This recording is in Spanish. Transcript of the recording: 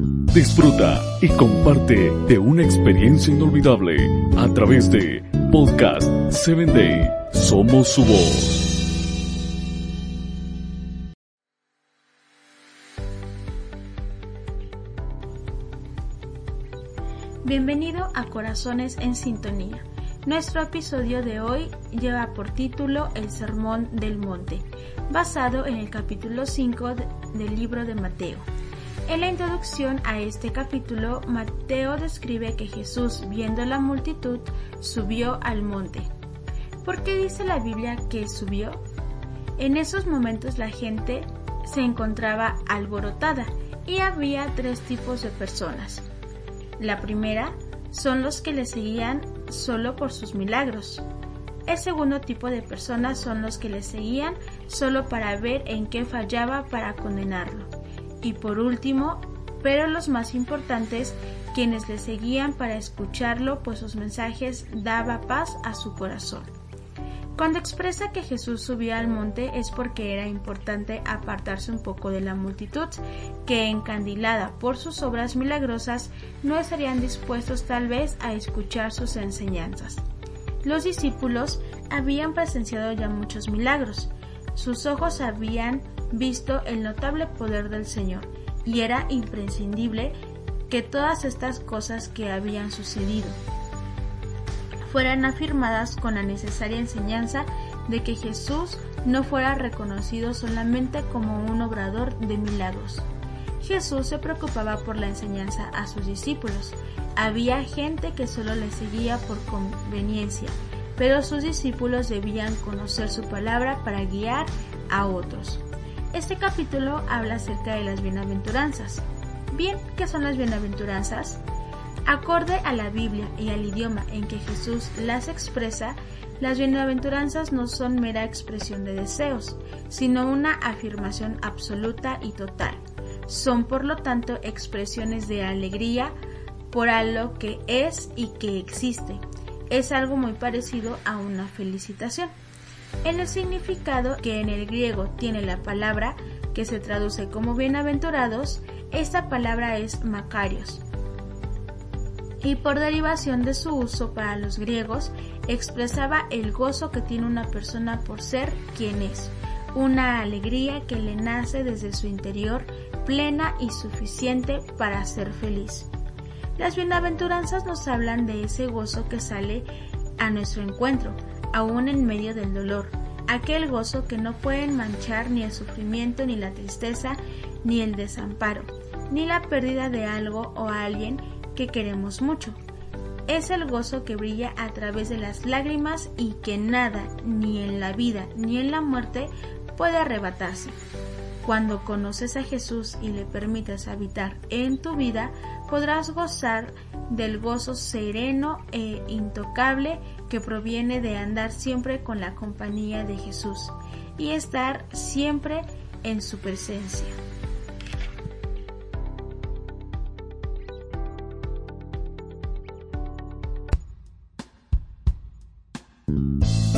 Disfruta y comparte de una experiencia inolvidable a través de Podcast 7 Day. Somos su voz. Bienvenido a Corazones en Sintonía. Nuestro episodio de hoy lleva por título El Sermón del Monte, basado en el capítulo 5 del libro de Mateo. En la introducción a este capítulo, Mateo describe que Jesús, viendo la multitud, subió al monte. ¿Por qué dice la Biblia que subió? En esos momentos la gente se encontraba alborotada y había tres tipos de personas. La primera son los que le seguían solo por sus milagros. El segundo tipo de personas son los que le seguían solo para ver en qué fallaba para condenarlo. Y por último, pero los más importantes, quienes le seguían para escucharlo, pues sus mensajes daba paz a su corazón. Cuando expresa que Jesús subía al monte es porque era importante apartarse un poco de la multitud, que encandilada por sus obras milagrosas no estarían dispuestos tal vez a escuchar sus enseñanzas. Los discípulos habían presenciado ya muchos milagros, sus ojos habían visto el notable poder del Señor, y era imprescindible que todas estas cosas que habían sucedido fueran afirmadas con la necesaria enseñanza de que Jesús no fuera reconocido solamente como un obrador de milagros. Jesús se preocupaba por la enseñanza a sus discípulos. Había gente que solo le seguía por conveniencia, pero sus discípulos debían conocer su palabra para guiar a otros. Este capítulo habla acerca de las bienaventuranzas. Bien, ¿qué son las bienaventuranzas? Acorde a la Biblia y al idioma en que Jesús las expresa, las bienaventuranzas no son mera expresión de deseos, sino una afirmación absoluta y total. Son por lo tanto expresiones de alegría por algo que es y que existe. Es algo muy parecido a una felicitación. En el significado que en el griego tiene la palabra que se traduce como bienaventurados, esta palabra es Macarios, y por derivación de su uso para los griegos expresaba el gozo que tiene una persona por ser quien es, una alegría que le nace desde su interior plena y suficiente para ser feliz. Las bienaventuranzas nos hablan de ese gozo que sale a nuestro encuentro, aún en medio del dolor, aquel gozo que no pueden manchar ni el sufrimiento, ni la tristeza, ni el desamparo, ni la pérdida de algo o alguien que queremos mucho. Es el gozo que brilla a través de las lágrimas y que nada, ni en la vida ni en la muerte, puede arrebatarse. Cuando conoces a Jesús y le permites habitar en tu vida, podrás gozar del gozo sereno e intocable que proviene de andar siempre con la compañía de Jesús y estar siempre en su presencia.